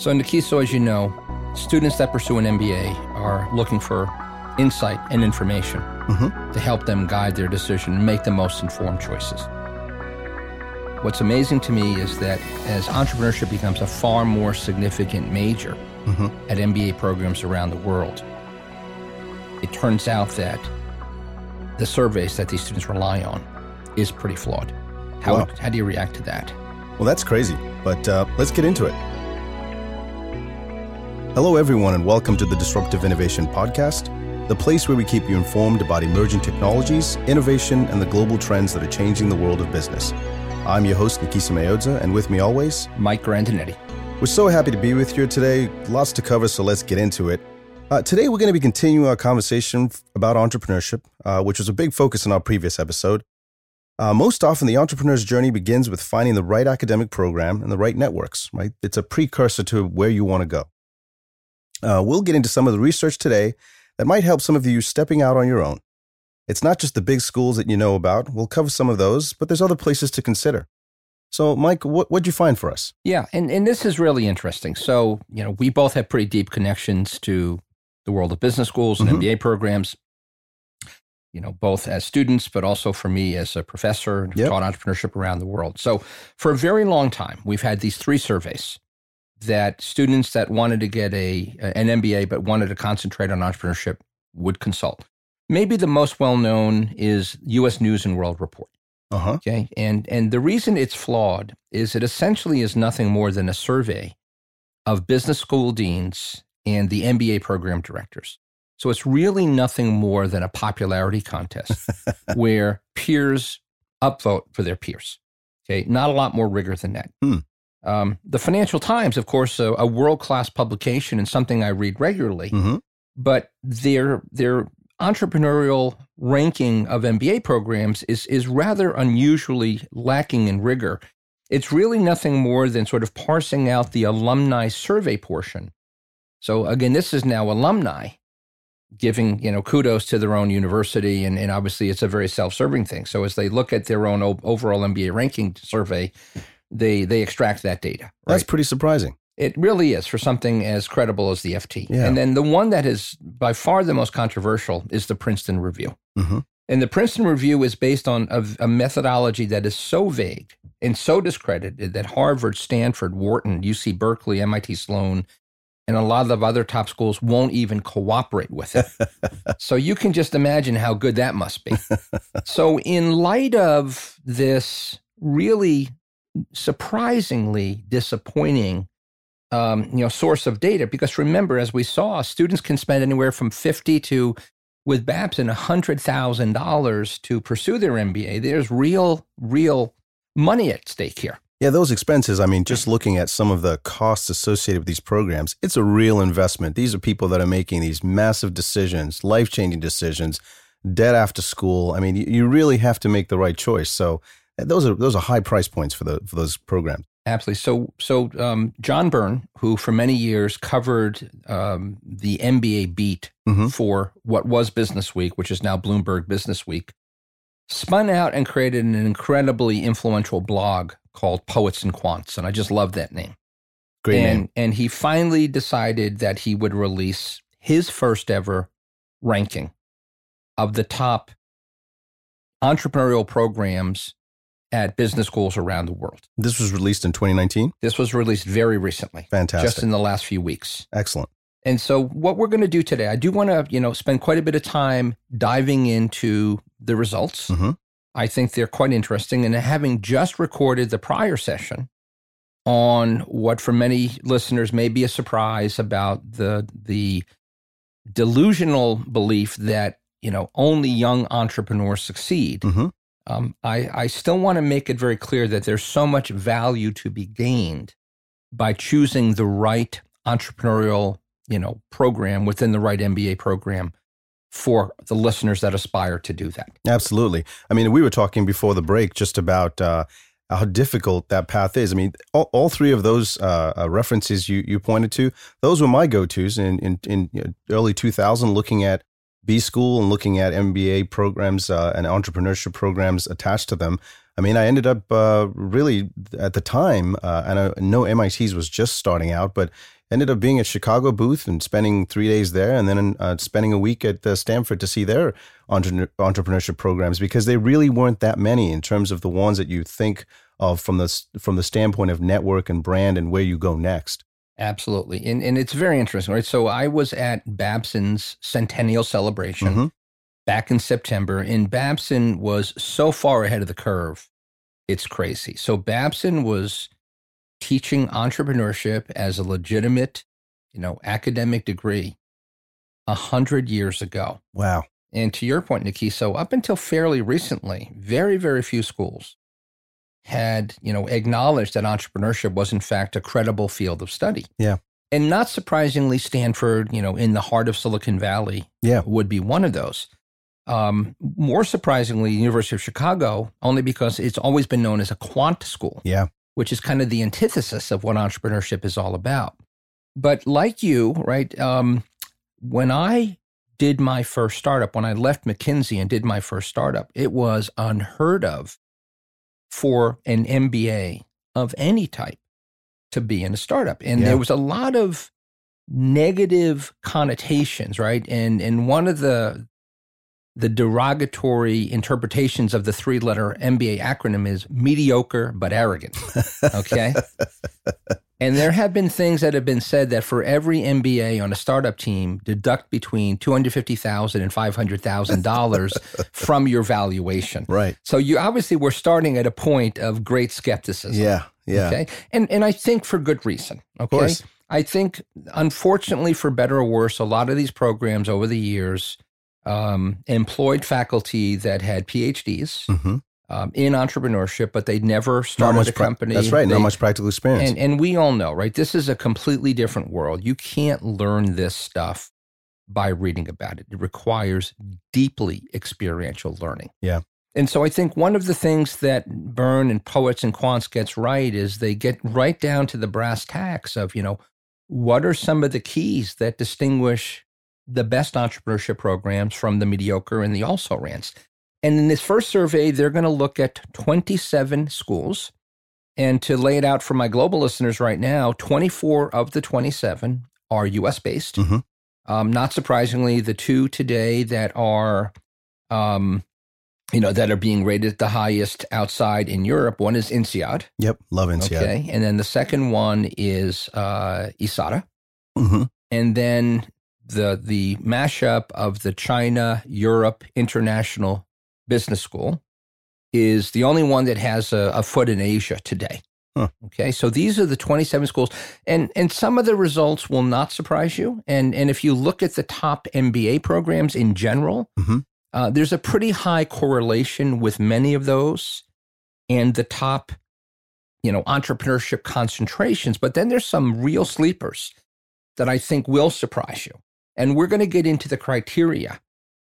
So, in Nikiso, as you know, students that pursue an MBA are looking for insight and information Mhm. to help them guide their decision and make the most informed choices. What's amazing to me is that as entrepreneurship becomes a far more significant major Mhm. at MBA programs around the world, it turns out that the surveys that these students rely on is pretty flawed. How, Wow. how do you react to that? Well, that's crazy, but uh, let's get into it. Hello, everyone, and welcome to the Disruptive Innovation Podcast, the place where we keep you informed about emerging technologies, innovation, and the global trends that are changing the world of business. I'm your host, Nikisa Mayoza, and with me always, Mike Grandinetti. we're so happy to be with you today. Lots to cover, so let's get into it. Uh, today, we're going to be continuing our conversation about entrepreneurship, uh, which was a big focus in our previous episode. Uh, most often, the entrepreneur's journey begins with finding the right academic program and the right networks, right? It's a precursor to where you want to go. Uh, we'll get into some of the research today that might help some of you stepping out on your own. It's not just the big schools that you know about. We'll cover some of those, but there's other places to consider. So, Mike, what, what'd you find for us? Yeah, and, and this is really interesting. So, you know, we both have pretty deep connections to the world of business schools and Mhm. MBA programs, you know, both as students, but also for me as a professor and Yep. taught entrepreneurship around the world. So, for a very long time, we've had these three surveys that students that wanted to get a an MBA but wanted to concentrate on entrepreneurship would consult. Maybe the most well known is US News and World Report. Uh huh. Okay. And and the reason it's flawed is it essentially is nothing more than a survey of business school deans and the MBA program directors. So it's really nothing more than a popularity contest where peers upvote for their peers. Okay. Not a lot more rigor than that. Hmm. Um, the Financial Times, of course, a, a world class publication and something I read regularly hmm but their their entrepreneurial ranking of MBA programs is is rather unusually lacking in rigor. It's really nothing more than sort of parsing out the alumni survey portion. So again, this is now alumni giving you know kudos to their own university, and, and obviously it's a very self-serving thing. So as they look at their own overall MBA ranking survey, they they extract that data. That's pretty surprising. It really is for something as credible as the FT. Yeah. And then the one that is by far the most controversial is the Princeton Review. hmm And the Princeton Review is based on a, a methodology that is so vague and so discredited that Harvard, Stanford, Wharton, UC Berkeley, MIT Sloan, and a lot of other top schools won't even cooperate with it. so you can just imagine how good that must be. so, in light of this really surprisingly disappointing um, you know source of data because remember as we saw students can spend anywhere from 50 to with babson $100000 to pursue their mba there's real real money at stake here Yeah, those expenses, I mean, just looking at some of the costs associated with these programs, it's a real investment. These are people that are making these massive decisions, life changing decisions, dead after school. I mean, you, really have to make the right choice. So those are those are high price points for the for those programs. absolutely so so um, john byrne who for many years covered um, the mba beat Mhm. for what was business week which is now bloomberg business week spun out and created an incredibly influential blog called poets and quants and i just love that name Great and, name. And he finally decided that he would release his first ever ranking of the top entrepreneurial programs at business schools around the world. This was released in 2019. This was released very recently, Fantastic. just in the last few weeks. Excellent. And so what we're going to do today, I do want to, you know, spend quite a bit of time diving into the results. Mhm. I think they're quite interesting. And having just recorded the prior session on what for many listeners may be a surprise about the the delusional belief that, you know, only young entrepreneurs succeed. hmm Um, I, I still want to make it very clear that there's so much value to be gained by choosing the right entrepreneurial, you know, program within the right MBA program for the listeners that aspire to do that. Absolutely. I mean, we were talking before the break just about uh, how difficult that path is. I mean, all, all three of those uh, uh, references you, you pointed to, those were my go tos in, in, in early 2000, looking at B school and looking at MBA programs uh, and entrepreneurship programs attached to them. I mean, I ended up uh, really at the time, uh, and I know MIT's was just starting out, but ended up being at Chicago booth and spending three days there, and then uh, spending a week at uh, Stanford to see their entre- entrepreneurship programs because they really weren't that many in terms of the ones that you think of from the from the standpoint of network and brand and where you go next. Absolutely, and and it's very interesting, right? So I was at Babson's centennial celebration mm-hmm. back in September, and Babson was so far ahead of the curve, it's crazy. So Babson was teaching entrepreneurship as a legitimate, you know, academic degree a hundred years ago. Wow. And to your point, Nikki, so up until fairly recently, very, very few schools had, you know, acknowledged that entrepreneurship was in fact a credible field of study. Yeah. And not surprisingly, Stanford, you know, in the heart of Silicon Valley, yeah. would be one of those. Um, more surprisingly, University of Chicago, only because it's always been known as a quant school. Yeah which is kind of the antithesis of what entrepreneurship is all about. But like you, right, um, when I did my first startup, when I left McKinsey and did my first startup, it was unheard of for an MBA of any type to be in a startup. And yeah. there was a lot of negative connotations, right? And and one of the the derogatory interpretations of the three letter MBA acronym is mediocre but arrogant. Okay. and there have been things that have been said that for every MBA on a startup team, deduct between $250,000 and $500,000 from your valuation. Right. So you obviously were starting at a point of great skepticism. Yeah. Yeah. Okay. And, and I think for good reason. Okay. Of course. I think, unfortunately, for better or worse, a lot of these programs over the years um, employed faculty that had PhDs mm-hmm. Um, in entrepreneurship, but they'd never started a company. Pra- that's right, they, not much practical experience. And, and we all know, right? This is a completely different world. You can't learn this stuff by reading about it. It requires deeply experiential learning. Yeah. And so I think one of the things that Byrne and Poets and Quants gets right is they get right down to the brass tacks of, you know, what are some of the keys that distinguish the best entrepreneurship programs from the mediocre and the also rans. And in this first survey, they're going to look at 27 schools. And to lay it out for my global listeners right now, 24 of the 27 are US based. Mm-hmm. Um, not surprisingly, the two today that are, um, you know, that are being rated the highest outside in Europe, one is INSEAD. Yep, love INSEAD. Okay. And then the second one is uh, ESADE. Mm-hmm. And then the the mashup of the China Europe International Business School is the only one that has a, a foot in Asia today. Huh. Okay, so these are the 27 schools, and and some of the results will not surprise you. And and if you look at the top MBA programs in general, mm-hmm. uh, there's a pretty high correlation with many of those, and the top, you know, entrepreneurship concentrations. But then there's some real sleepers that I think will surprise you. And we're going to get into the criteria.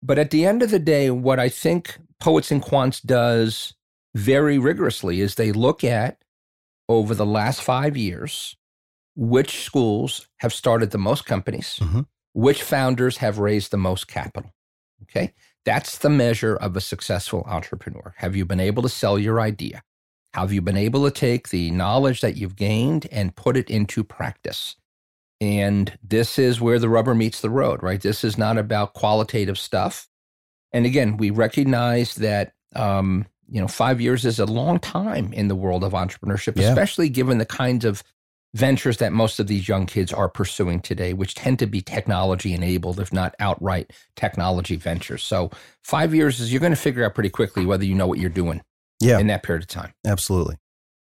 But at the end of the day, what I think Poets and Quants does very rigorously is they look at over the last five years which schools have started the most companies, mm-hmm. which founders have raised the most capital. Okay. That's the measure of a successful entrepreneur. Have you been able to sell your idea? Have you been able to take the knowledge that you've gained and put it into practice? And this is where the rubber meets the road, right? This is not about qualitative stuff. And again, we recognize that, um, you know, five years is a long time in the world of entrepreneurship, yeah. especially given the kinds of ventures that most of these young kids are pursuing today, which tend to be technology enabled, if not outright technology ventures. So five years is you're going to figure out pretty quickly whether you know what you're doing yeah. in that period of time. Absolutely.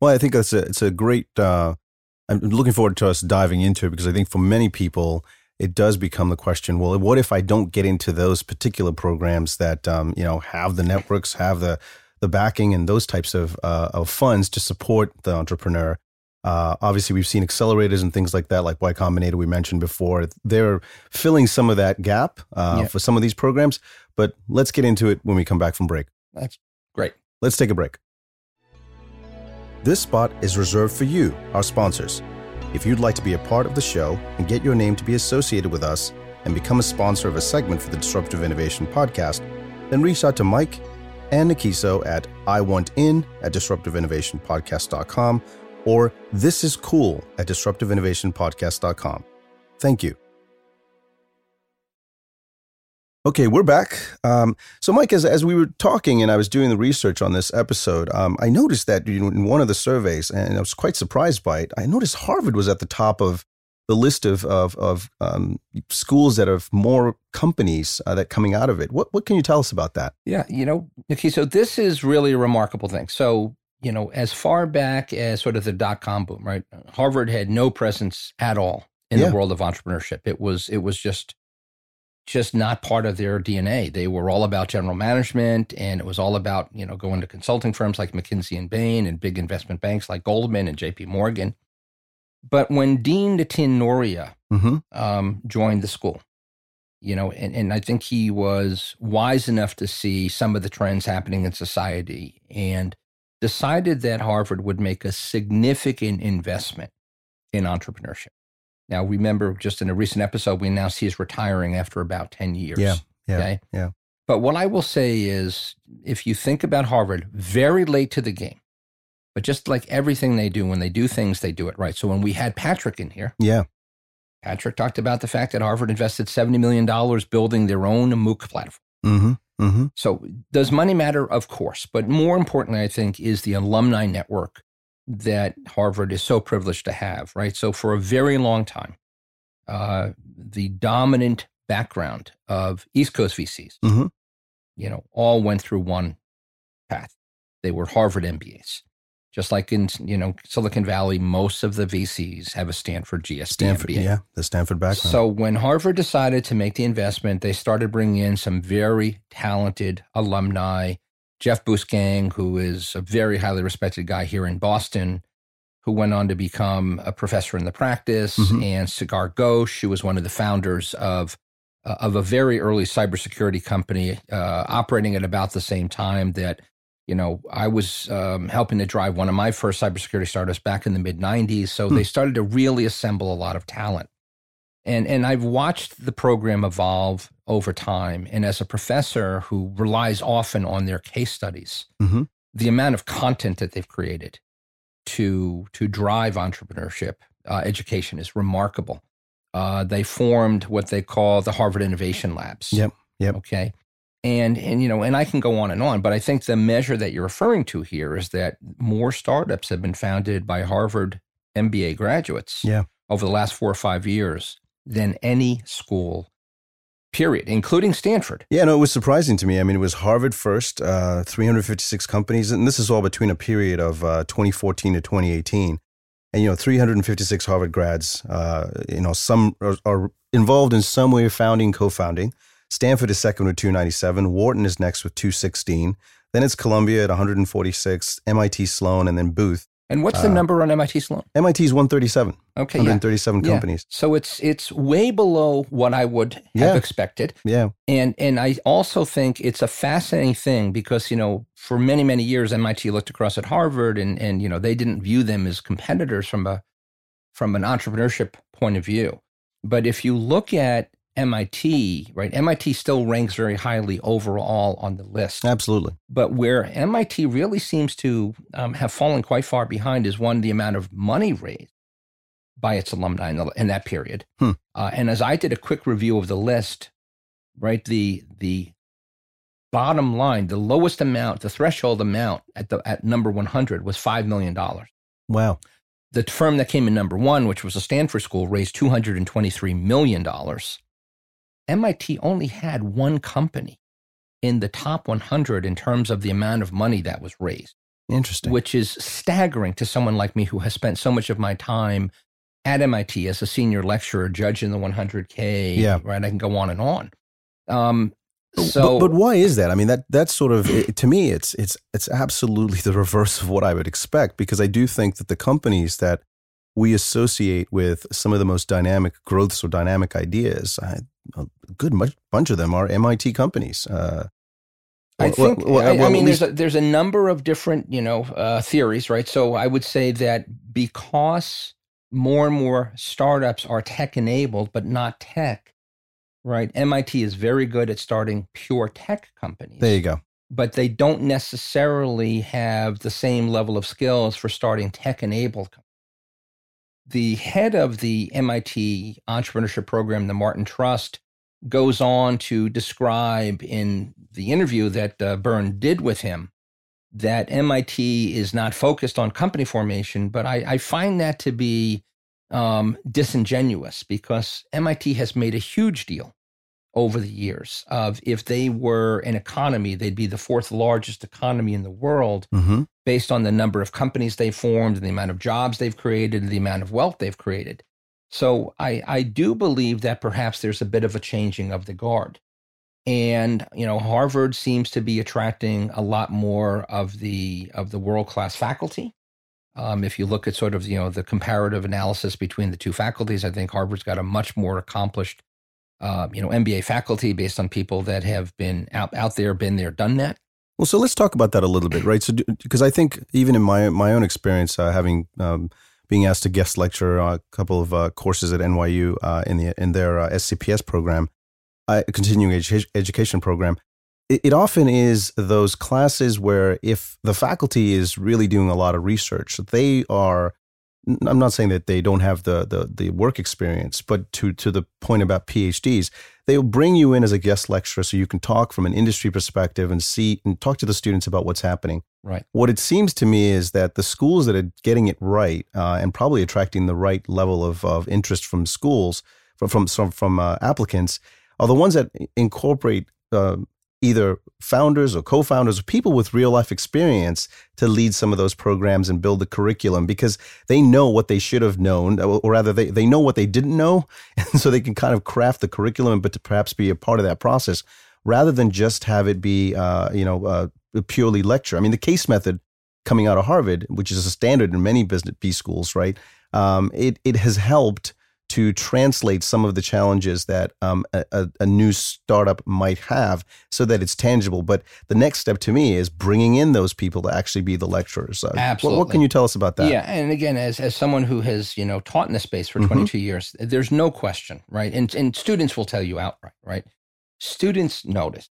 Well, I think that's a, it's a great uh, I'm looking forward to us diving into it because I think for many people, it does become the question well what if i don't get into those particular programs that um, you know have the networks have the the backing and those types of uh, of funds to support the entrepreneur? Uh, obviously we've seen accelerators and things like that like y combinator we mentioned before. They're filling some of that gap uh, yeah. for some of these programs but let's get into it when we come back from break. That's great. Let's take a break this spot is reserved for you, our sponsors. If you'd like to be a part of the show and get your name to be associated with us and become a sponsor of a segment for the Disruptive Innovation podcast, then reach out to Mike and Nikiso at I want in at disruptiveinnovationpodcast.com or this is cool at disruptiveinnovationpodcast.com. Thank you. Okay, we're back. Um, so, Mike, as, as we were talking and I was doing the research on this episode, um, I noticed that in one of the surveys, and I was quite surprised by it, I noticed Harvard was at the top of the list of, of, of um, schools that have more companies uh, that coming out of it. What, what can you tell us about that? Yeah, you know, Nikki, so this is really a remarkable thing. So, you know, as far back as sort of the dot com boom, right? Harvard had no presence at all in yeah. the world of entrepreneurship. It was it was just just not part of their DNA. They were all about general management and it was all about, you know, going to consulting firms like McKinsey and Bain and big investment banks like Goldman and JP Morgan. But when Dean Nitin Nohria mm-hmm. um, joined the school, you know, and, and I think he was wise enough to see some of the trends happening in society and decided that Harvard would make a significant investment in entrepreneurship. Now, remember, just in a recent episode, we announced he is retiring after about 10 years. Yeah. Yeah. Okay? Yeah. But what I will say is if you think about Harvard, very late to the game, but just like everything they do, when they do things, they do it right. So when we had Patrick in here, yeah, Patrick talked about the fact that Harvard invested $70 million building their own MOOC platform. Mm-hmm. Mm-hmm. So does money matter? Of course. But more importantly, I think, is the alumni network that Harvard is so privileged to have, right? So for a very long time, uh, the dominant background of East Coast VCs, mm-hmm. you know, all went through one path. They were Harvard MBAs. Just like in you know Silicon Valley, most of the VCs have a Stanford GSB Stanford, MBA. Yeah, the Stanford background. So when Harvard decided to make the investment, they started bringing in some very talented alumni Jeff Bussgang, who is a very highly respected guy here in Boston, who went on to become a professor in the practice, mm-hmm. and Shikhar Ghosh, who was one of the founders of uh, of a very early cybersecurity company uh, operating at about the same time that you know I was um, helping to drive one of my first cybersecurity startups back in the mid '90s. So hmm. they started to really assemble a lot of talent, and and I've watched the program evolve over time. And as a professor who relies often on their case studies, mm-hmm. the amount of content that they've created to to drive entrepreneurship uh, education is remarkable. Uh, they formed what they call the Harvard Innovation Labs. Yep. Yep. Okay. And and you know, and I can go on and on, but I think the measure that you're referring to here is that more startups have been founded by Harvard MBA graduates yeah. over the last four or five years than any school period, including Stanford. Yeah, no, it was surprising to me. I mean, it was Harvard first, uh, 356 companies, and this is all between a period of uh, 2014 to 2018. And, you know, 356 Harvard grads, uh, you know, some are, are, involved in some way of founding, co founding. Stanford is second with 297. Wharton is next with 216. Then it's Columbia at 146, MIT Sloan, and then Booth and what's the uh, number on MIT Sloan? MIT is 137. Okay, 137 yeah. companies. Yeah. So it's it's way below what I would have yeah. expected. Yeah. And and I also think it's a fascinating thing because, you know, for many many years MIT looked across at Harvard and and you know, they didn't view them as competitors from a from an entrepreneurship point of view. But if you look at MIT, right? MIT still ranks very highly overall on the list. Absolutely. But where MIT really seems to um, have fallen quite far behind is one, the amount of money raised by its alumni in, the, in that period. Hmm. Uh, and as I did a quick review of the list, right, the the bottom line, the lowest amount, the threshold amount at the at number 100 was $5 million. Wow. The firm that came in number one, which was a Stanford school, raised $223 million. MIT only had one company in the top 100 in terms of the amount of money that was raised. Interesting. Which is staggering to someone like me who has spent so much of my time at MIT as a senior lecturer, judging the 100K. Yeah. Right. I can go on and on. Um, so, but, but, why is that? I mean, that that's sort of it, to me, it's it's it's absolutely the reverse of what I would expect because I do think that the companies that we associate with some of the most dynamic growths or dynamic ideas, I, a good bunch of them are MIT companies. Uh, I think. Well, well, I, I, mean, there's a, there's a number of different you know uh, theories, right? So I would say that because more and more startups are tech enabled, but not tech, right? MIT is very good at starting pure tech companies. There you go. but they don't necessarily have the same level of skills for starting tech enabled companies. The head of the MIT entrepreneurship program, the Martin Trust, goes on to describe in the interview that uh, Byrne did with him that MIT is not focused on company formation, but I, I find that to be um, disingenuous because MIT has made a huge deal over the years of if they were an economy, they'd be the fourth largest economy in the world mm-hmm. based on the number of companies they formed and the amount of jobs they've created and the amount of wealth they've created. So I, I do believe that perhaps there's a bit of a changing of the guard. And you know, Harvard seems to be attracting a lot more of the of the world class faculty. Um, if you look at sort of you know the comparative analysis between the two faculties, I think Harvard's got a much more accomplished uh, you know MBA faculty based on people that have been out out there, been there, done that. Well, so let's talk about that a little bit, right? So, because I think even in my my own experience, uh, having um, being asked to guest lecture a couple of uh, courses at NYU uh, in the in their SCPS program, uh, continuing edu- education program, it, it, often is those classes where if the faculty is really doing a lot of research, they are. I'm not saying that they don't have the, the the work experience, but to to the point about PhDs, they'll bring you in as a guest lecturer so you can talk from an industry perspective and see and talk to the students about what's happening. Right. What it seems to me is that the schools that are getting it right uh, and probably attracting the right level of, of interest from schools from from from, from uh, applicants are the ones that incorporate uh, either founders or co-founders or people with real life experience to lead some of those programs and build the curriculum because they know what they should have known or rather they, they know what they didn't know and so they can kind of craft the curriculum but to perhaps be a part of that process rather than just have it be uh, you know uh, purely lecture. I mean the case method coming out of harvard which is a standard in many business b schools right um, it, it has helped to translate some of the challenges that um, a, a, new startup might have so that it's tangible. But the next step to me is bringing in those people to actually be the lecturers. Uh, Absolutely. What, what, can you tell us about that? Yeah. And again, as, as someone who has, you know, taught in this space for mm-hmm. 22 years, there's no question, right? And, and students will tell you outright, right? Students notice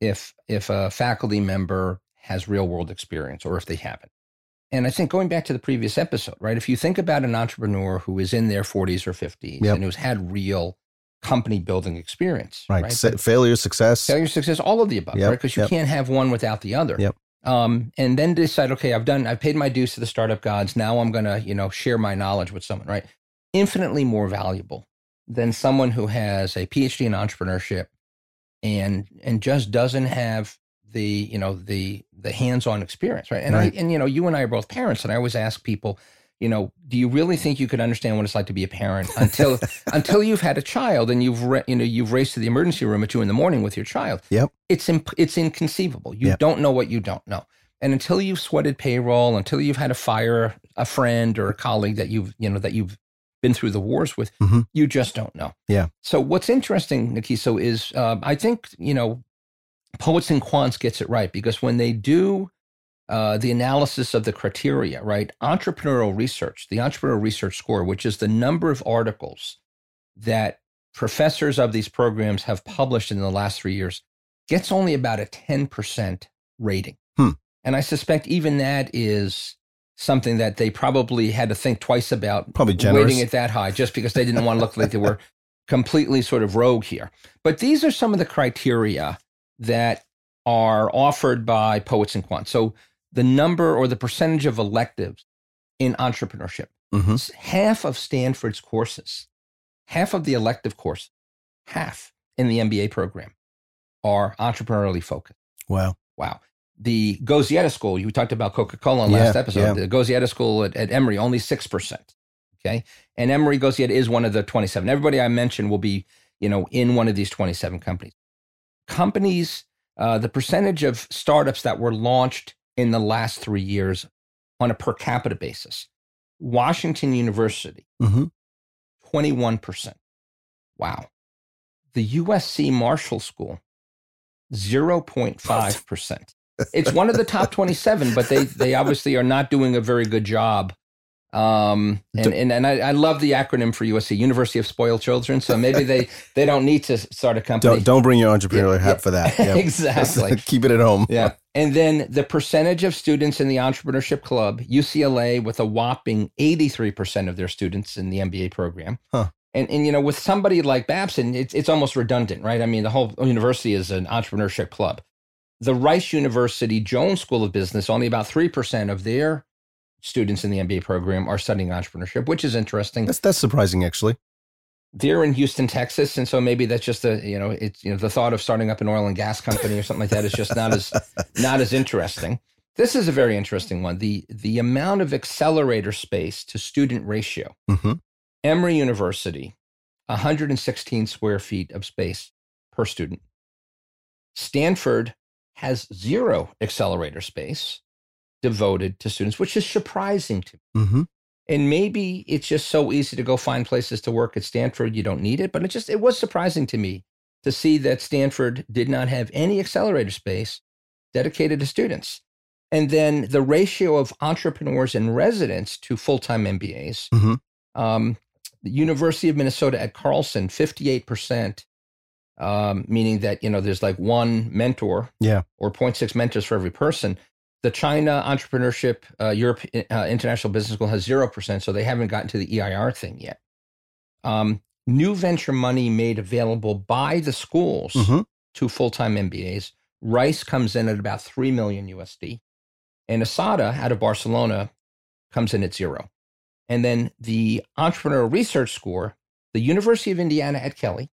if, if a faculty member has real world experience or if they haven't. And I think going back to the previous episode, right? If you think about an entrepreneur who is in their 40s or 50s yep. and who's had real company building experience, right? right? Failure, success, failure, success, all of the above, yep. right? Because you yep. can't have one without the other. Yep. Um, and then decide, okay, I've done, I've paid my dues to the startup gods. Now I'm going to, you know, share my knowledge with someone, right? Infinitely more valuable than someone who has a PhD in entrepreneurship and and just doesn't have the you know the the hands-on experience right and right. i and you know you and i are both parents and i always ask people you know do you really think you could understand what it's like to be a parent until until you've had a child and you've re, you know you've raced to the emergency room at two in the morning with your child yep it's imp- it's inconceivable you yep. don't know what you don't know and until you've sweated payroll until you've had to fire a friend or a colleague that you've you know that you've been through the wars with, mm-hmm. you just don't know. Yeah. So what's interesting, Nikiso, is uh, I think you know Poets and Quants gets it right because when they do uh, the analysis of the criteria, right? Entrepreneurial research, the entrepreneurial research score, which is the number of articles that professors of these programs have published in the last three years, gets only about a 10% rating. Hmm. And I suspect even that is something that they probably had to think twice about probably generous. rating it that high just because they didn't want to look like they were completely sort of rogue here. But these are some of the criteria that are offered by poets and quants. So the number or the percentage of electives in entrepreneurship, mm-hmm. half of Stanford's courses, half of the elective course, half in the MBA program are entrepreneurially focused. Wow. Wow. The Goizueta School, you talked about Coca Cola in last episode. Yeah. The Goizueta School at, at Emory, only 6%. Okay. And Emory Goizueta is one of the 27. Everybody I mentioned will be, you know, in one of these 27 companies companies, uh, the percentage of startups that were launched in the last three years on a per capita basis. Washington University, mm-hmm. 21%. Wow. The USC Marshall School, 0.5%. it's one of the top 27, but they, they obviously are not doing a very good job Um, and, and, and I, I, love the acronym for USC, University of Spoiled Children. So maybe they, they don't need to start a company. Don't, don't bring your entrepreneurial yeah, hat yeah. for that. Yeah. exactly. Keep it at home. Yeah. And then the percentage of students in the entrepreneurship club, UCLA with a whopping 83% of their students in the MBA program. Huh. And, and you know, with somebody like Babson, it's, it's almost redundant, right? I mean, the whole university is an entrepreneurship club. The Rice University Jones School of Business, only about 3% of their students in the MBA program are studying entrepreneurship, which is interesting. That's that's surprising, actually. They're in Houston, Texas, and so maybe that's just a you know it's you know the thought of starting up an oil and gas company or something like that is just not as not as interesting. This is a very interesting one. the The amount of accelerator space to student ratio. Mm-hmm. Emory University, 116 square feet of space per student. Stanford has zero accelerator space devoted to students, which is surprising to me. Mm-hmm. And maybe it's just so easy to go find places to work at Stanford, you don't need it. But it just it was surprising to me to see that Stanford did not have any accelerator space dedicated to students. And then the ratio of entrepreneurs and residents to full time MBAs. Mm-hmm. Um, the University of Minnesota at Carlson, 58%, um, meaning that, you know, there's like one mentor yeah. or 0.6 mentors for every person. The China Entrepreneurship uh, Europe uh, International Business School has 0%, so they haven't gotten to the EIR thing yet. Um, new venture money made available by the schools mm-hmm. to full time MBAs. Rice comes in at about 3 million USD. And ESADE out of Barcelona comes in at zero. And then the Entrepreneur Research Score, the University of Indiana at Kelley,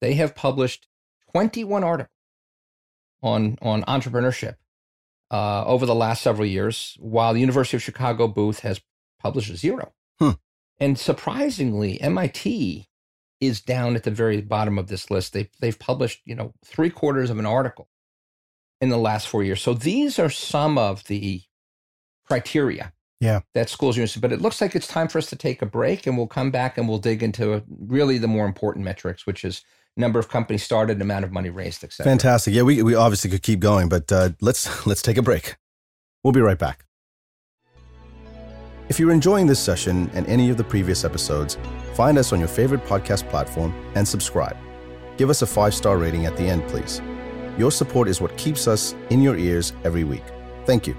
they have published 21 articles on, on entrepreneurship uh, over the last several years, while the University of Chicago booth has published zero. Hmm. And surprisingly, MIT is down at the very bottom of this list. They've, they've published, you know, three quarters of an article in the last four years. So these are some of the criteria yeah. that schools use. But it looks like it's time for us to take a break and we'll come back and we'll dig into really the more important metrics, which is number of companies started, amount of money raised, etc. Fantastic. Yeah, we, we obviously could keep going, but uh, let's let's take a break. We'll be right back. If you're enjoying this session and any of the previous episodes, find us on your favorite podcast platform and subscribe. Give us a five star rating at the end, please. Your support is what keeps us in your ears every week. Thank you.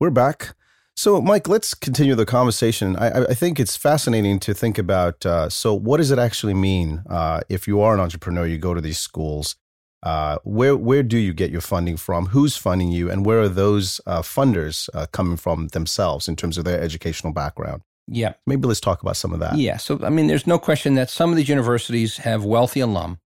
We're back. So, Mike, let's continue the conversation. I, I think it's fascinating to think about. Uh, so, what does it actually mean uh, if you are an entrepreneur? You go to these schools. Uh, where where do you get your funding from? Who's funding you, and where are those uh, funders uh, coming from themselves in terms of their educational background? Yeah, maybe let's talk about some of that. Yeah, so I mean, there's no question that some of these universities have wealthy alum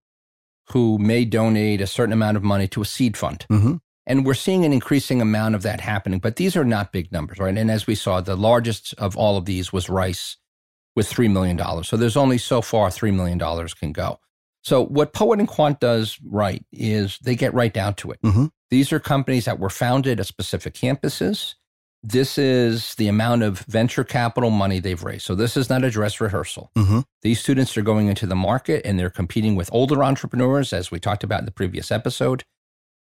who may donate a certain amount of money to a seed fund. Mm-hmm. And we're seeing an increasing amount of that happening, but these are not big numbers, right? And as we saw, the largest of all of these was Rice with $3 million. So there's only so far $3 million can go. So what Poet and Quant does right is they get right down to it. Mm-hmm. These are companies that were founded at specific campuses. This is the amount of venture capital money they've raised. So this is not a dress rehearsal. Mm-hmm. These students are going into the market and they're competing with older entrepreneurs, as we talked about in the previous episode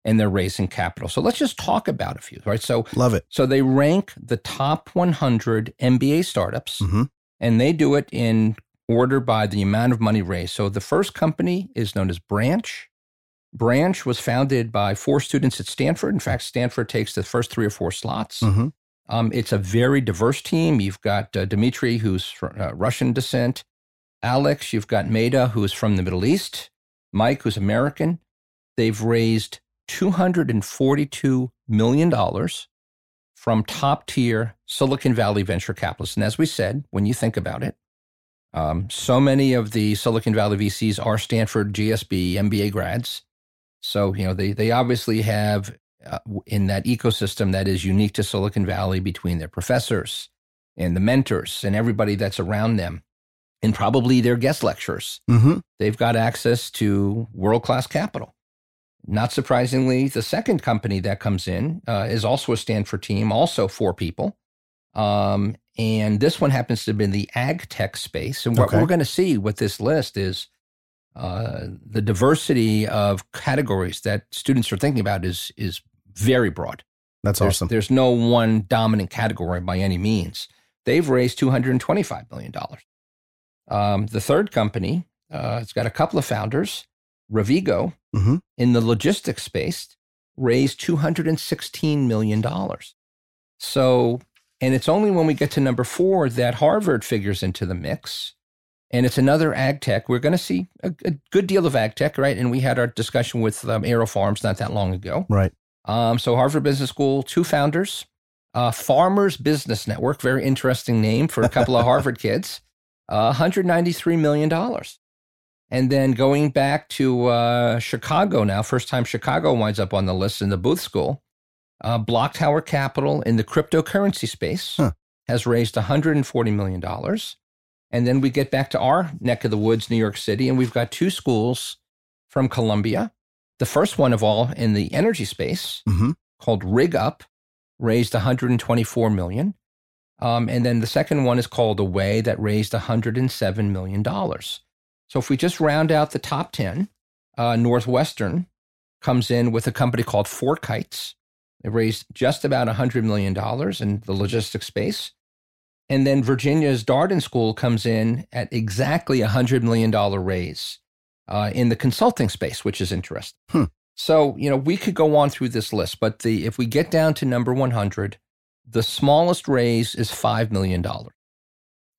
and they're raising capital. So let's just talk about a few, right? So love it. So they rank the top 100 MBA startups, mm-hmm. and they do it in order by the amount of money raised. So the first company is known as Branch. Branch was founded by four students at Stanford. In fact, Stanford takes the first three or four slots. Mm-hmm. Um, it's a very diverse team. You've got uh, Dimitri, who's from, uh, Russian descent. Alex, you've got Maida, who is from the Middle East. Mike, who's American. They've raised $242 million from top tier Silicon Valley venture capitalists. And as we said, when you think about it, um, so many of the Silicon Valley VCs are Stanford, GSB, MBA grads. So, you know, they, they obviously have uh, in that ecosystem that is unique to Silicon Valley between their professors and the mentors and everybody that's around them and probably their guest lecturers. Mm-hmm. They've got access to world class capital. Not surprisingly, the second company that comes in uh, is also a Stanford team, also four people. Um, and this one happens to be in the ag tech space. And what okay. we're going to see with this list is uh, the diversity of categories that students are thinking about is is very broad. That's there's, awesome. There's no one dominant category by any means. They've raised $225 million. Um, the third company, uh, it's got a couple of founders. Revigo, hmm in the logistics space, raised $216 million. So, and it's only when we get to number four that Harvard figures into the mix. And it's another ag tech. We're going to see a, a good deal of ag tech, right? And we had our discussion with um, AeroFarms not that long ago. Right. Um, so Harvard Business School, two founders, uh, Farmers Business Network, very interesting name for a couple of Harvard kids, uh, $193 million. And then going back to uh, Chicago now, first time Chicago winds up on the list in the Booth School, uh, BlockTower Capital in the cryptocurrency space Huh. has raised $140 million. And then we get back to our neck of the woods, New York City, and we've got two schools from Columbia. The first one of all in the energy space, hmm called RigUp, raised 124 million. Um, and then the second one is called Away that raised 107 million dollars. So if we just round out the top 10, uh, Northwestern comes in with a company called FourKites. It raised just about 100 million dollars in the logistics space. And then Virginia's Darden School comes in at exactly a $100 million raise uh, in the consulting space, which is interesting. Hmm. So, you know, we could go on through this list, but the if we get down to number 100, the smallest raise is $5 million.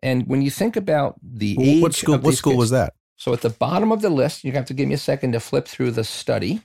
And when you think about the age What school? What school kids- was that? So at the bottom of the list, you have to give me a second to flip through the study.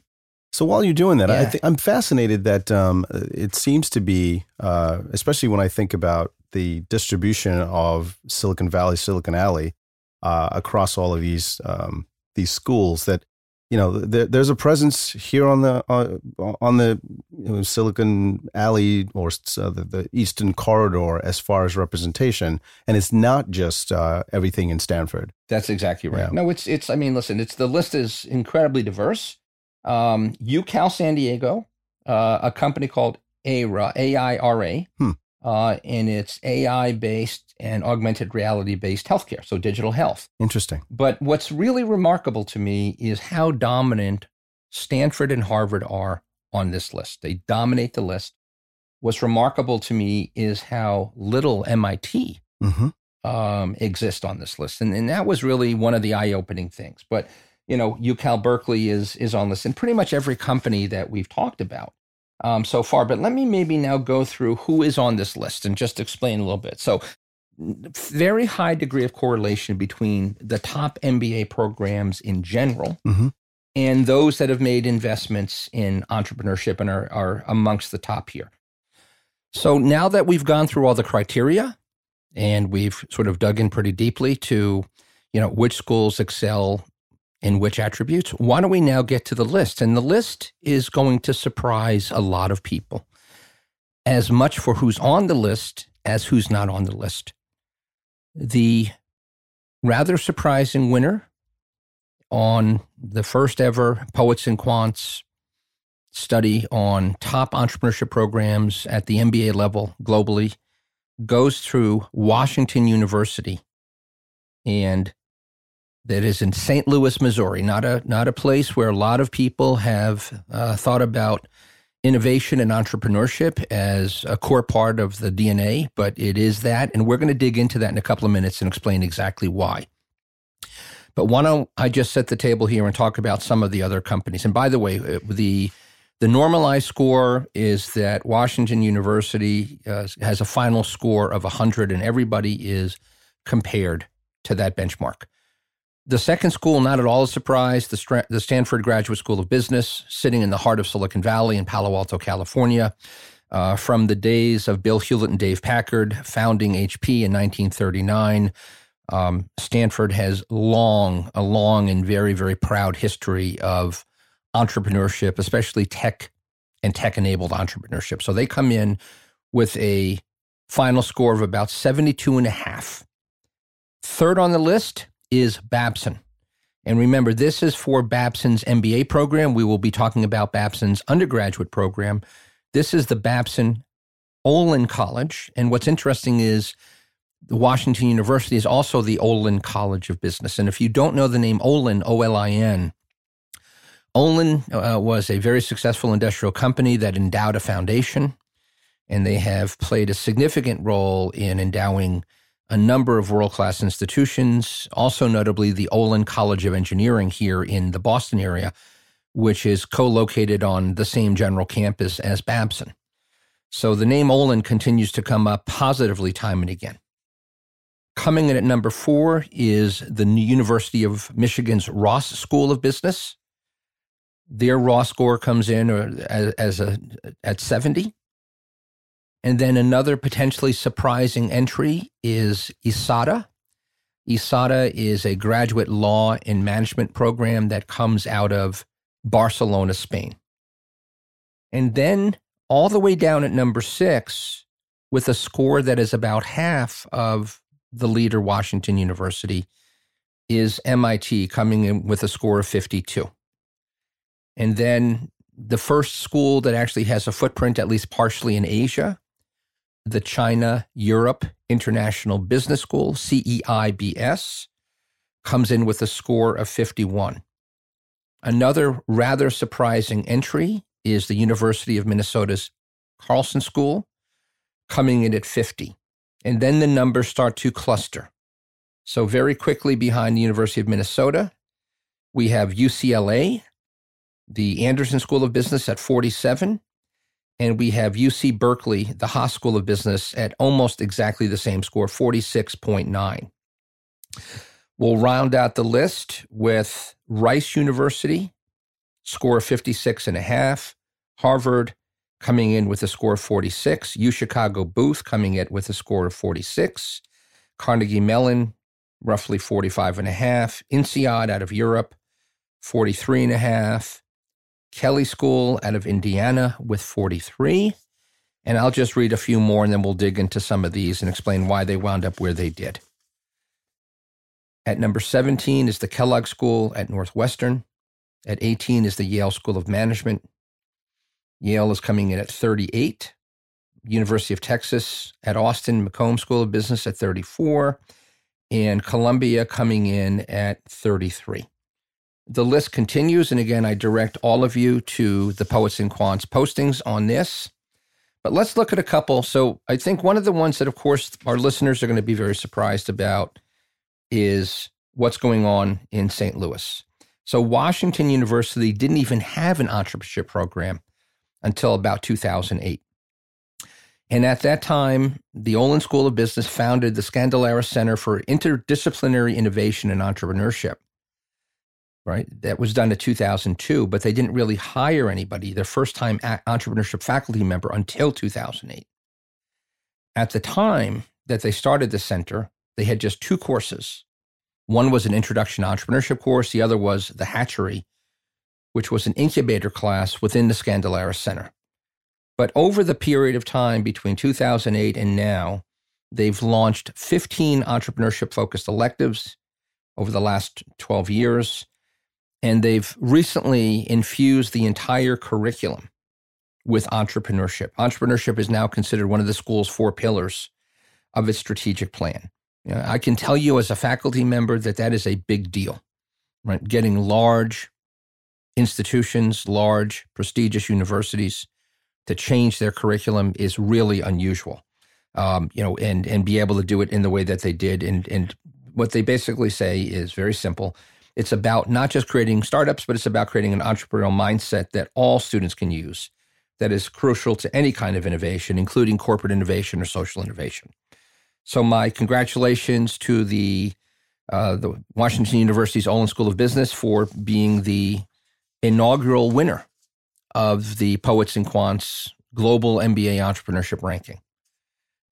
So while you're doing that, I Yeah. think I'm fascinated that um, it seems to be, uh, especially when I think about the distribution of Silicon Valley, Silicon Alley, uh, across all of these um, these schools. That you know, there, there's a presence here on the uh, on the you know, Silicon Alley or uh, the, the Eastern Corridor as far as representation, and it's not just uh, everything in Stanford. That's exactly right. Yeah. No, it's it's. I mean, listen, it's the list is incredibly diverse. Um, UCal San Diego, uh, a company called AIRA, A I R A, Hmm. Uh, and it's AI based and augmented reality based healthcare, so digital health. Interesting. But what's really remarkable to me is how dominant Stanford and Harvard are on this list. They dominate the list. What's remarkable to me is how little MIT hmm um, exist on this list, and, and that was really one of the eye-opening things. But you know, UCal Berkeley is is on this, and pretty much every company that we've talked about um, so far. But let me maybe now go through who is on this list and just explain a little bit. So, very high degree of correlation between the top MBA programs in general hmm and those that have made investments in entrepreneurship and are, are amongst the top here. So now that we've gone through all the criteria and we've sort of dug in pretty deeply to, you know, which schools excel in which attributes, why don't we now get to the list? And the list is going to surprise a lot of people, as much for who's on the list as who's not on the list. The rather surprising winner on the first ever Poets and Quants study on top entrepreneurship programs at the MBA level globally goes through Washington University and that is in St. Louis, Missouri, not a not a place where a lot of people have uh, thought about innovation and entrepreneurship as a core part of the DNA, but it is that, and we're going to dig into that in a couple of minutes and explain exactly why. But why don't I just set the table here and talk about some of the other companies? And by the way, uh, the the normalized score is that Washington University uh, has a final score of 100, and everybody is compared to that benchmark. The second school, not at all a surprise, the, Stra- the Stanford Graduate School of Business, sitting in the heart of Silicon Valley in Palo Alto, California. Uh, from the days of Bill Hewlett and Dave Packard founding HP in 1939, um, Stanford has long, a long and very, very proud history of entrepreneurship, especially tech and tech enabled entrepreneurship. So they come in with a final score of about 72 and a half. Third on the list is Babson. And remember, this is for Babson's MBA program. We will be talking about Babson's undergraduate program. This is the Babson Olin College. And what's interesting is the Washington University is also the Olin College of Business. And if you don't know the name Olin, O L I N, Olin uh, was a very successful industrial company that endowed a foundation and they have played a significant role in endowing a number of world class institutions, also notably the Olin College of Engineering here in the Boston area, which is co located on the same general campus as Babson. So the name Olin continues to come up positively time and again. Coming in at number four is the University of Michigan's Ross School of Business. Their raw score comes in uh, as, as a at 70. And then another potentially surprising entry is ESADE. ESADE is a graduate law and management program that comes out of Barcelona, Spain. And then all the way down at number six, with a score that is about half of the leader, Washington University, is MIT coming in with a score of 52. And then the first school that actually has a footprint, at least partially in Asia, the China Europe International Business School, CEIBS, comes in with a score of 51. Another rather surprising entry is the University of Minnesota's Carlson School, coming in at 50. And then the numbers start to cluster. So, very quickly behind the University of Minnesota, we have UCLA, the Anderson School of Business at 47, and we have UC Berkeley, the Haas School of Business, at almost exactly the same score, 46.9. We'll round out the list with Rice University, score 56 and a half, Harvard coming in with a score of 46, U Chicago Booth coming in with a score of 46, Carnegie Mellon roughly 45 and a half, INSEAD out of Europe 43 and a half, Kelley School out of Indiana with 43. And I'll just read a few more and then we'll dig into some of these and explain why they wound up where they did. At number 17 is the Kellogg School at Northwestern. At 18 is the Yale School of Management. Yale is coming in at 38. University of Texas at Austin, McCombs School of Business at 34. And Columbia coming in at 33. The list continues. And again, I direct all of you to the Poets and Quants postings on this. But let's look at a couple. So I think one of the ones that, of course, our listeners are going to be very surprised about is what's going on in St. Louis. So Washington University didn't even have an entrepreneurship program until about 2008. And at that time, the Olin School of Business founded the Skandalaris Center for Interdisciplinary Innovation and Entrepreneurship right? That was done in 2002, but they didn't really hire anybody, their first time entrepreneurship faculty member, until 2008. At the time that they started the center, they had just two courses. One was an introduction to entrepreneurship course, the other was the hatchery, which was an incubator class within the Skandalaris Center. But over the period of time between 2008 and now, they've launched 15 entrepreneurship focused electives over the last 12 years. And they've recently infused the entire curriculum with entrepreneurship. Entrepreneurship is now considered one of the school's four pillars of its strategic plan. You know, I can tell you as a faculty member that that is a big deal, right? Getting large institutions, large prestigious universities to change their curriculum is really unusual. Um, you know, and and be able to do it in the way that they did. And and what they basically say is very simple. It's about not just creating startups, but it's about creating an entrepreneurial mindset that all students can use that is crucial to any kind of innovation, including corporate innovation or social innovation. So, my congratulations to the uh, the Washington University's Olin School of Business for being the inaugural winner of the Poets and Quants Global MBA Entrepreneurship Ranking.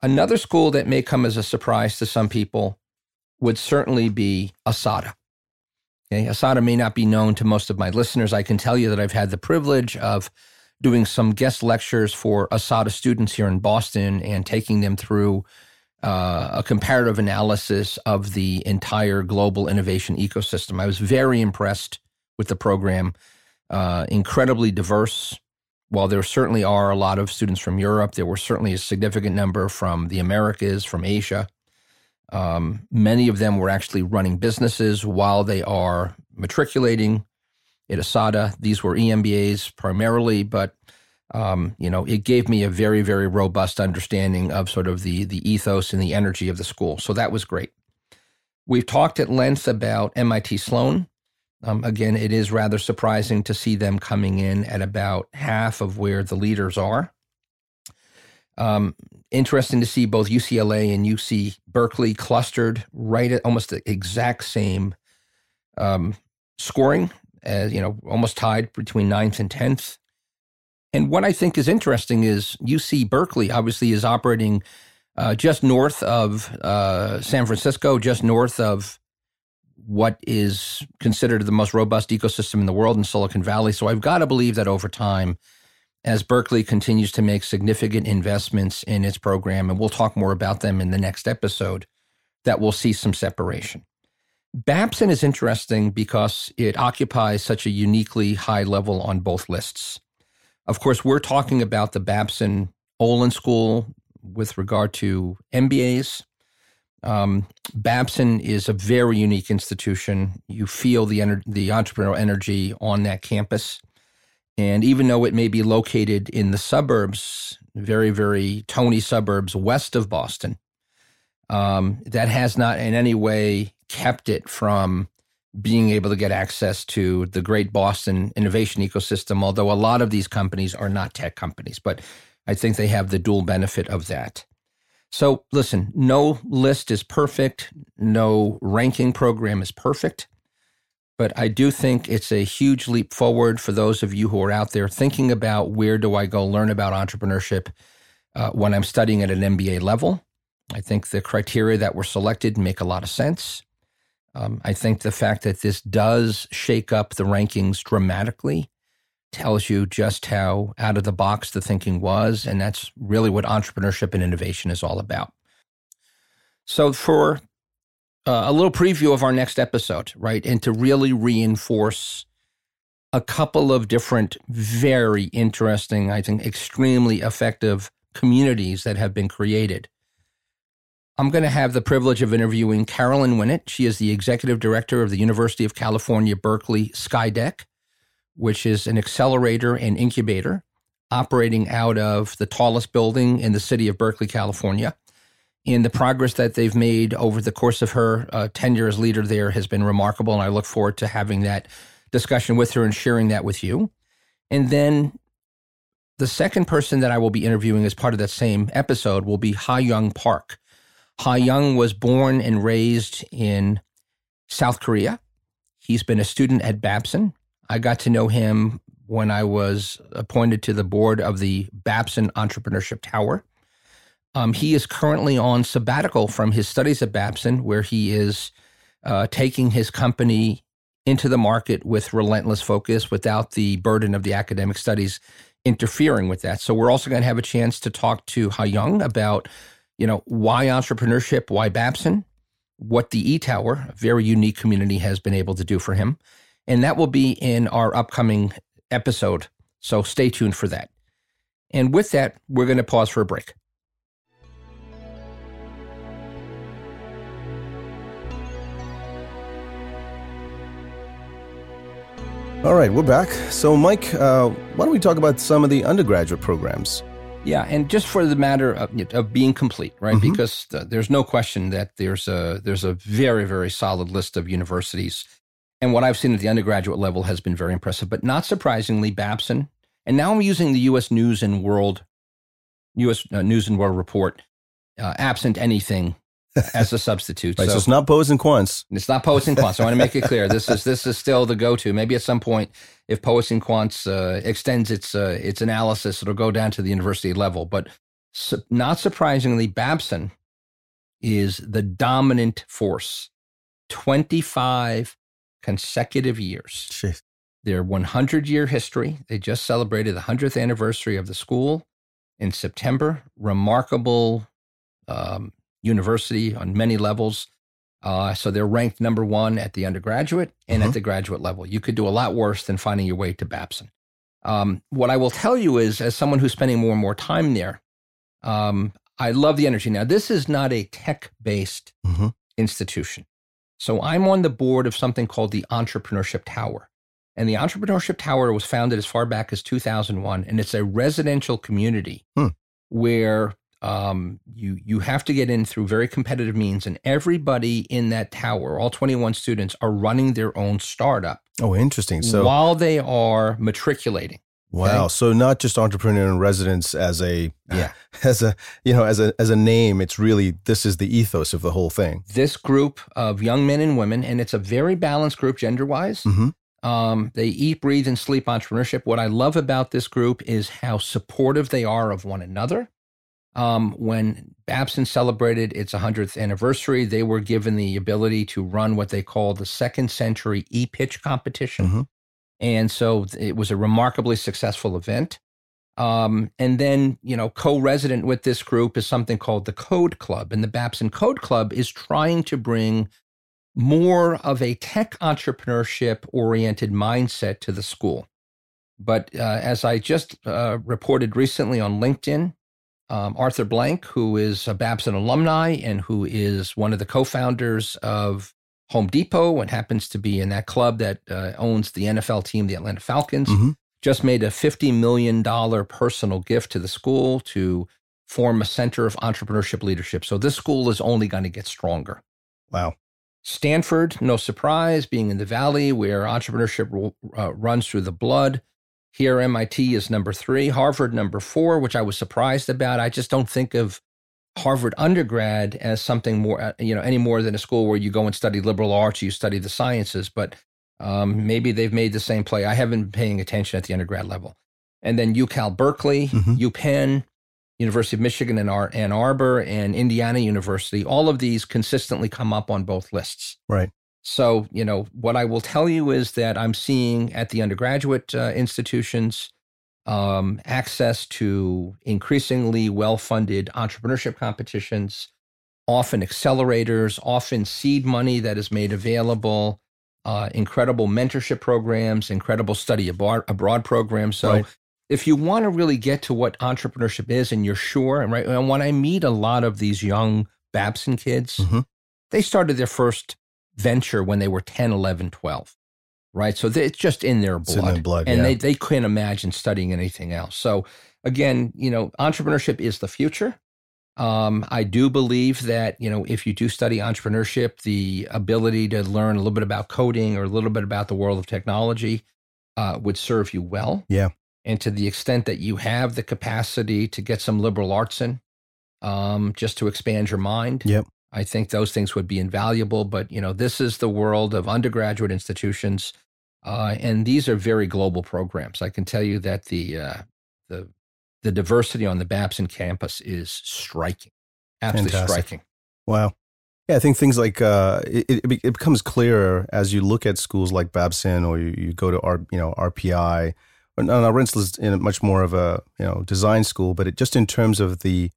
Another school that may come as a surprise to some people would certainly be ESADE. Okay, ESADE may not be known to most of my listeners. I can tell you that I've had the privilege of doing some guest lectures for ESADE students here in Boston and taking them through uh, a comparative analysis of the entire global innovation ecosystem. I was very impressed with the program, uh, incredibly diverse. While there certainly are a lot of students from Europe, there were certainly a significant number from the Americas, from Asia. Um, many of them were actually running businesses while they are matriculating at ESADE. These were EMBAs primarily, but Um, you know, it gave me a very, very robust understanding of sort of the the ethos and the energy of the school. So that was great. We've talked at length about MIT Sloan. Um, again, it is rather surprising to see them coming in at about half of where the leaders are. Um, interesting to see both UCLA and UC Berkeley clustered right at almost the exact same um, scoring, as you know, almost tied between ninth and tenth. And what I think is interesting is UC Berkeley obviously is operating uh, just north of uh, San Francisco, just north of what is considered the most robust ecosystem in the world in Silicon Valley. So I've got to believe that over time, as Berkeley continues to make significant investments in its program, and we'll talk more about them in the next episode, that we'll see some separation. Babson is interesting because it occupies such a uniquely high level on both lists. Of course, we're talking about the Babson Olin School with regard to MBAs. Um, Babson is a very unique institution. You feel the ener- the entrepreneurial energy on that campus. And even though it may be located in the suburbs, very, very Tony suburbs west of Boston, um, that has not in any way kept it from being able to get access to the great Boston innovation ecosystem, although a lot of these companies are not tech companies, but I think they have the dual benefit of that. So, listen, no list is perfect, no ranking program is perfect. But I do think it's a huge leap forward for those of you who are out there thinking about where do I go learn about entrepreneurship uh, when I'm studying at an MBA level. I think the criteria that were selected make a lot of sense. Um, I think the fact that this does shake up the rankings dramatically tells you just how out of the box the thinking was. And that's really what entrepreneurship and innovation is all about. So, for uh, a little preview of our next episode, right? And to really reinforce a couple of different, very interesting, I think, extremely effective communities that have been created. I'm going to have the privilege of interviewing Caroline Winnett. She is the executive director of the University of California, Berkeley Skydeck, which is an accelerator and incubator operating out of the tallest building in the city of Berkeley, California and the progress that they've made over the course of her uh, tenure as leader there has been remarkable. And I look forward to having that discussion with her and sharing that with you. And then the second person that I will be interviewing as part of that same episode will be Ha Young Park. Ha Young was born and raised in South Korea. He's been a student at Babson. I got to know him when I was appointed to the board of the Babson Entrepreneurship Tower. Um, he is currently on sabbatical from his studies at Babson, where he is uh, taking his company into the market with relentless focus without the burden of the academic studies interfering with that. So we're also going to have a chance to talk to Ha Young about, you know, why entrepreneurship, why Babson, what the E Tower, a very unique community, has been able to do for him. And that will be in our upcoming episode. So stay tuned for that. And with that, we're going to pause for a break. All right, we're back. So, Mike, uh, why don't we talk about some of the undergraduate programs? Yeah, and just for the matter of, of being complete, right? Mm-hmm. Because uh, there's no question that there's a there's a very very solid list of universities, and what I've seen at the undergraduate level has been very impressive. But not surprisingly, Babson, and now I'm using the U.S. News and World, U.S. Uh, News and World Report, uh, absent anything as a substitute. right, so, so, it's not Poets and Quants. It's not Poets and Quants. I want to make it clear. This is this is still the go-to. Maybe at some point, if Poets and Quants uh, extends its uh, its analysis, it'll go down to the university level. But su- not surprisingly, Babson is the dominant force. Twenty-five consecutive years. Jeez. Their 100 year history. They just celebrated the 100th anniversary of the school in September. Remarkable um, university on many levels. Uh, so they're ranked number one at the undergraduate and mm-hmm. at the graduate level. You could do a lot worse than finding your way to Babson. Um, what I will tell you is, as someone who's spending more and more time there, um, I love the energy. Now, this is not a tech based mm-hmm. institution. So I'm on the board of something called the Entrepreneurship Tower. And the Entrepreneurship Tower was founded as far back as 2001, and it's a residential community Hmm. where um, you you have to get in through very competitive means, and everybody in that tower, all 21 students, are running their own startup Oh, interesting. So while they are matriculating. wow. So not just entrepreneur in residence as a Yeah. as a you know as a as a name. It's really this is the ethos of the whole thing. This group of young men and women, and it's a very balanced group gender wise. hmm Um, they eat, breathe, and sleep entrepreneurship. What I love about this group is how supportive they are of one another. Um, when Babson celebrated its 100th anniversary, they were given the ability to run what they call the second century e pitch competition. Mhm. And so it was a remarkably successful event. Um, and then, you know, co resident with this group is something called the Code Club. And the Babson Code Club is trying to bring more of a tech entrepreneurship oriented mindset to the school. But uh, as I just uh, reported recently on LinkedIn, um, Arthur Blank, who is a Babson alumni and who is one of the co founders of Home Depot and happens to be in that club that uh, owns the NFL team, the Atlanta Falcons, Mhm. just made a $50 million personal gift to the school to form a center of entrepreneurship leadership. So this school is only going to get stronger. Wow. Stanford, no surprise, being in the valley where entrepreneurship uh, runs through the blood. Here, MIT is number three, Harvard number four, which I was surprised about. I just don't think of Harvard undergrad as something more, uh, you know, any more than a school where you go and study liberal arts, you study the sciences. But um, maybe they've made the same play. I haven't been paying attention at the undergrad level. And then UCal Berkeley, Mhm. UPenn, University of Michigan in Ar- Ann Arbor, and Indiana University. All of these consistently come up on both lists. Right. So, you know, what I will tell you is that I'm seeing at the undergraduate uh, institutions um, access to increasingly well funded entrepreneurship competitions, often accelerators, often seed money that is made available, uh, incredible mentorship programs, incredible study abroad, abroad programs. So, Right. if you want to really get to what entrepreneurship is and you're sure, and right, and when I meet a lot of these young Babson kids, Mhm. they started their first venture when they were 10, 11, 12. Right. So they, it's just in their blood. in their blood, and yeah. they, they couldn't imagine studying anything else. So again, you know, entrepreneurship is the future. Um, I do believe that, you know, if you do study entrepreneurship, the ability to learn a little bit about coding or a little bit about the world of technology uh, would serve you well. Yeah. And to the extent that you have the capacity to get some liberal arts in, um, just to expand your mind, Yep. I think those things would be invaluable. But you know, this is the world of undergraduate institutions, uh, and these are very global programs. I can tell you that the uh, the the diversity on the Babson campus is striking, absolutely Fantastic. striking. Wow. Yeah, I think things like uh, it, it, it becomes clearer as you look at schools like Babson or you, you go to R, you know RPI. Or, no, no, Rensselaer's in a much more of a you know design school, but it, just in terms of the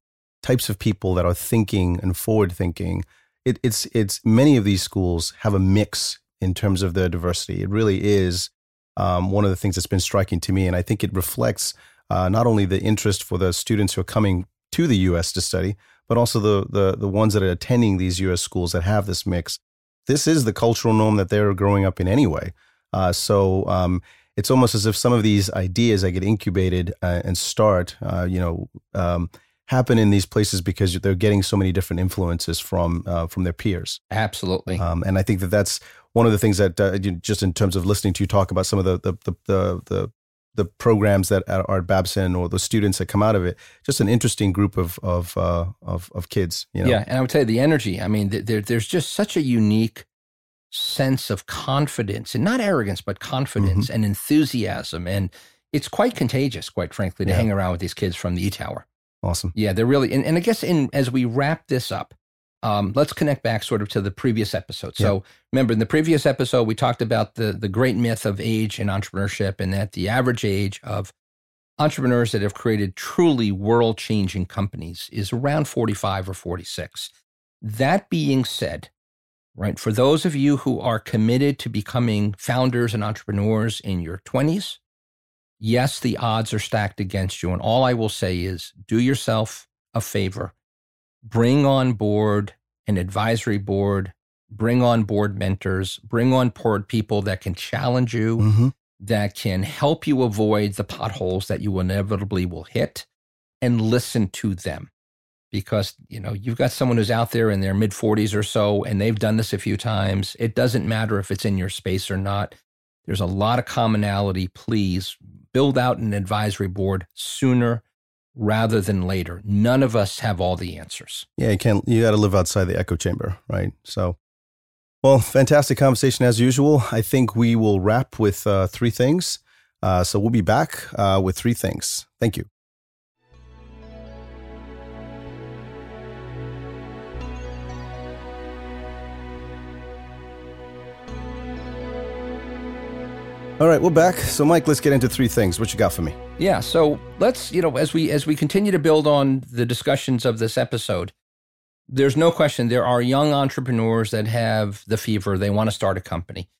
types of people that are thinking and forward thinking, it, it's it's many of these schools have a mix in terms of their diversity. It really is um, one of the things that's been striking to me, and I think it reflects uh, not only the interest for the students who are coming to the U.S. to study, but also the, the the ones that are attending these U.S. schools that have this mix. This is the cultural norm that they're growing up in anyway. Uh, so um, it's almost as if some of these ideas that get incubated uh, and start, uh, you know, um, happen in these places because they're getting so many different influences from uh, from their peers. Absolutely. Um, and I think that that's one of the things that uh, you- just in terms of listening to you talk about some of the the the the, the, the programs that are at Babson or the students that come out of it, just an interesting group of of uh, of, of kids. You know? Yeah, and I would tell you the energy. I mean, there, there's just such a unique sense of confidence, and not arrogance, but confidence and enthusiasm, and it's quite contagious, quite frankly, to Yeah. hang around with these kids from the E Tower. Awesome. Yeah, they're really, and, and I guess in as we wrap this up, um, let's connect back sort of to the previous episode. So remember, in the previous episode, we talked about the the great myth of age in entrepreneurship, and that the average age of entrepreneurs that have created truly world changing companies is around 45 or 46. That being said, right, for those of you who are committed to becoming founders and entrepreneurs in your 20s, yes, the odds are stacked against you. And all I will say is do yourself a favor, bring on board an advisory board, bring on board mentors, bring on board people that can challenge you hmm that can help you avoid the potholes that you inevitably will hit and listen to them. Because you know you've got someone who's out there in their mid 40s or so and they've done this a few times. It doesn't matter if it's in your space or not. There's a lot of commonality. Please build out an advisory board sooner rather than later. None of us have all the answers. Yeah you can't you got to live outside the echo chamber right? So well fantastic conversation as usual. I think we will wrap with uh, three things. Uh, so we'll be back uh, with three things. Thank you All right, we're back. So, Mike, let's get into three things. What you got for me? Yeah. So let's you know as we as we continue to build on the discussions of this episode, there's no question there are young entrepreneurs that have the fever. They want to start a company,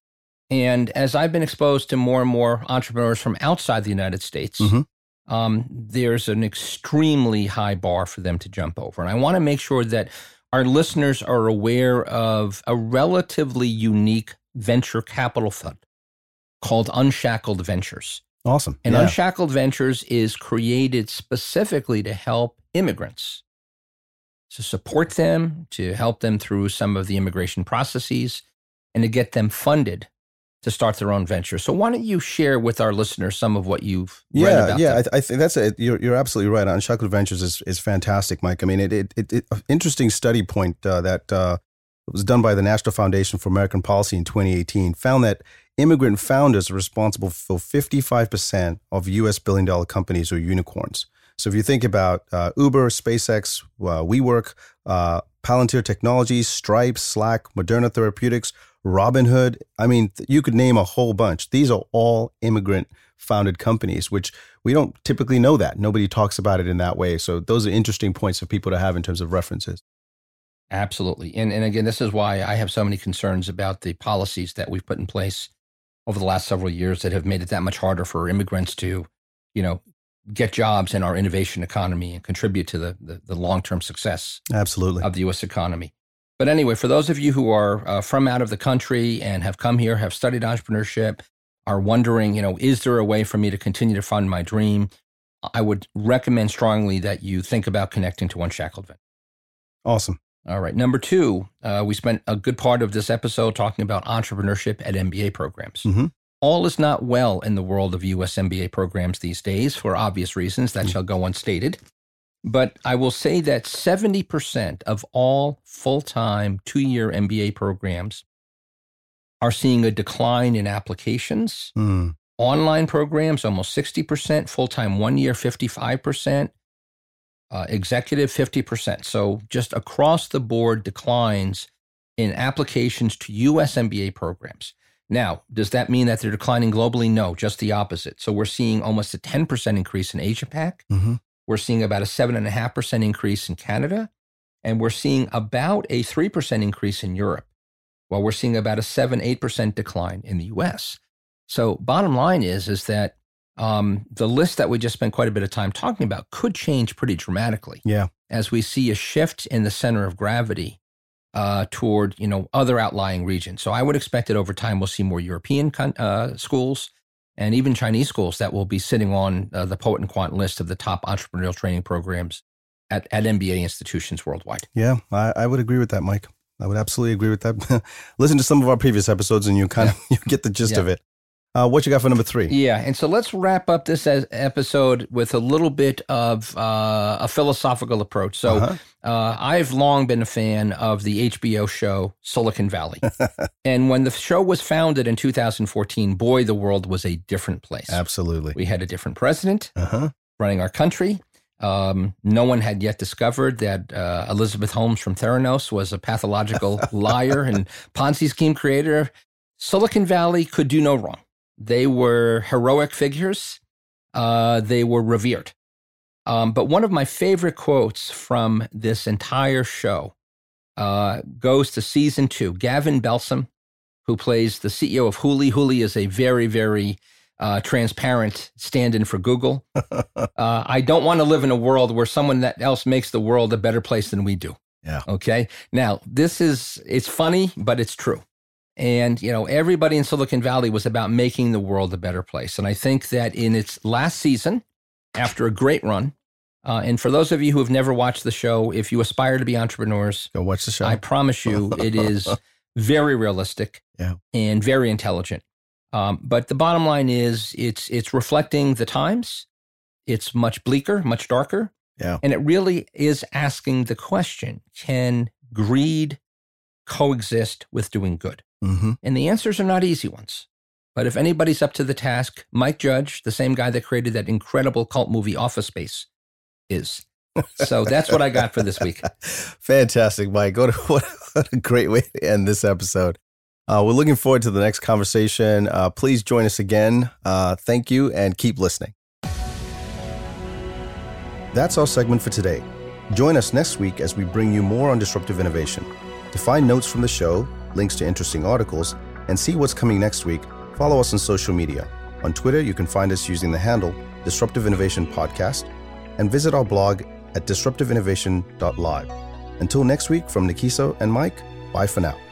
and as I've been exposed to more and more entrepreneurs from outside the United States. Mm-hmm. Um, there's an extremely high bar for them to jump over. And I want to make sure that our listeners are aware of a relatively unique venture capital fund called Unshackled Ventures. Awesome. And yeah. Unshackled Ventures is created specifically to help immigrants, to support them, to help them through some of the immigration processes, and to get them funded to start their own venture. So why don't you share with our listeners some of what you've yeah, Yeah, I, I, think that's it. You're, you're absolutely right. Unshackled Ventures is, is fantastic, Mike. I mean, it, it, it, it interesting study point uh, that uh, was done by the National Foundation for American Policy in 2018 found that immigrant founders are responsible for 55% of US billion dollar companies or unicorns. So if you think about uh, Uber, SpaceX, uh, WeWork, uh, Palantir Technologies, Stripe, Slack, Moderna Therapeutics, Robinhood, I mean, you could name a whole bunch. These are all immigrant founded companies, which we don't typically know that. Nobody talks about it in that way. So those are interesting points for people to have in terms of references. Absolutely. And, and again, this is why I have so many concerns about the policies that we've put in place over the last several years that have made it that much harder for immigrants to, you know, get jobs in our innovation economy and contribute to the, the, the long term success absolutely of the U.S. economy. But anyway, for those of you who are uh, from out of the country and have come here, have studied entrepreneurship, are wondering, you know, is there a way for me to continue to fund my dream? I would recommend strongly that you think about connecting to Unshackled Vent. Awesome. All right. Number two, uh, we spent a good part of this episode talking about entrepreneurship at MBA programs. Mm-hmm. All is not well in the world of US MBA programs these days for obvious reasons that mm-hmm. shall go unstated. But I will say that 70% of all full time two year MBA programs are seeing a decline in applications. Mm. Online programs, almost 60%, full time one year, 55% uh, executive 50%. So just across the board declines in applications to US MBA programs. Now, does that mean that they're declining globally? No, just the opposite. So we're seeing almost a 10% increase in Asia Pac. Mm-hmm. We're seeing about a 7.5% increase in Canada. And we're seeing about a 3% increase in Europe, while we're seeing about a 7 8% decline in the US. So, bottom line is, is that um, the list that we just spent quite a bit of time talking about could change pretty dramatically. Yeah. As we see a shift in the center of gravity uh, toward, you know, other outlying regions. So I would expect that over time we'll see more European uh, schools and even Chinese schools that will be sitting on uh, the Poet and Quant list of the top entrepreneurial training programs at, at MBA institutions worldwide. Yeah, I, I would agree with that, Mike. I would absolutely agree with that. Listen to some of our previous episodes and you kind of you get the gist yeah. of it. Uh, what you got for number three? Yeah, and so let's wrap up this episode with a little bit of uh, a philosophical approach. So uh-huh. uh, I've long been a fan of the HBO show Silicon Valley, and when the show was founded in 2014, boy, the world was a different place. Absolutely, we had a different president uh-huh. running our country. Um, no one had yet discovered that uh, Elizabeth Holmes from Theranos was a pathological liar and Ponzi scheme creator. Silicon Valley could do no wrong. They were heroic figures. Uh, they were revered. Um, but one of my favorite quotes from this entire show uh, goes to season two. Gavin Belson, who plays the CEO of Hooli. Hooli is a very, very uh, transparent stand in for Google. Uh, I don't want to live in a world where someone that else makes the world a better place than we do. Yeah. Okay. Now, this is, it's funny, but it's true. And, you know, everybody in Silicon Valley was about making the world a better place. And I think that in its last season, after a great run, uh, and for those of you who have never watched the show, if you aspire to be entrepreneurs, go watch the show. I promise you, it is very realistic yeah. and very intelligent. Um, but the bottom line is, it's it's reflecting the times. It's much bleaker, much darker, yeah. and it really is asking the question: Can greed coexist with doing good? Mm-hmm. And the answers are not easy ones. But if anybody's up to the task, Mike Judge, the same guy that created that incredible cult movie Office Space, is. So that's what I got for this week. Fantastic, Mike. What a, what a great way to end this episode. Uh, we're looking forward to the next conversation. Uh, please join us again. Uh, thank you and keep listening. That's our segment for today. Join us next week as we bring you more on disruptive innovation. To find notes from the show, links to interesting articles, and see what's coming next week, follow us on social media. On Twitter, you can find us using the handle Disruptive Innovation Podcast and visit our blog at disruptiveinnovation.live. Until next week, from Nikiso and Mike, bye for now.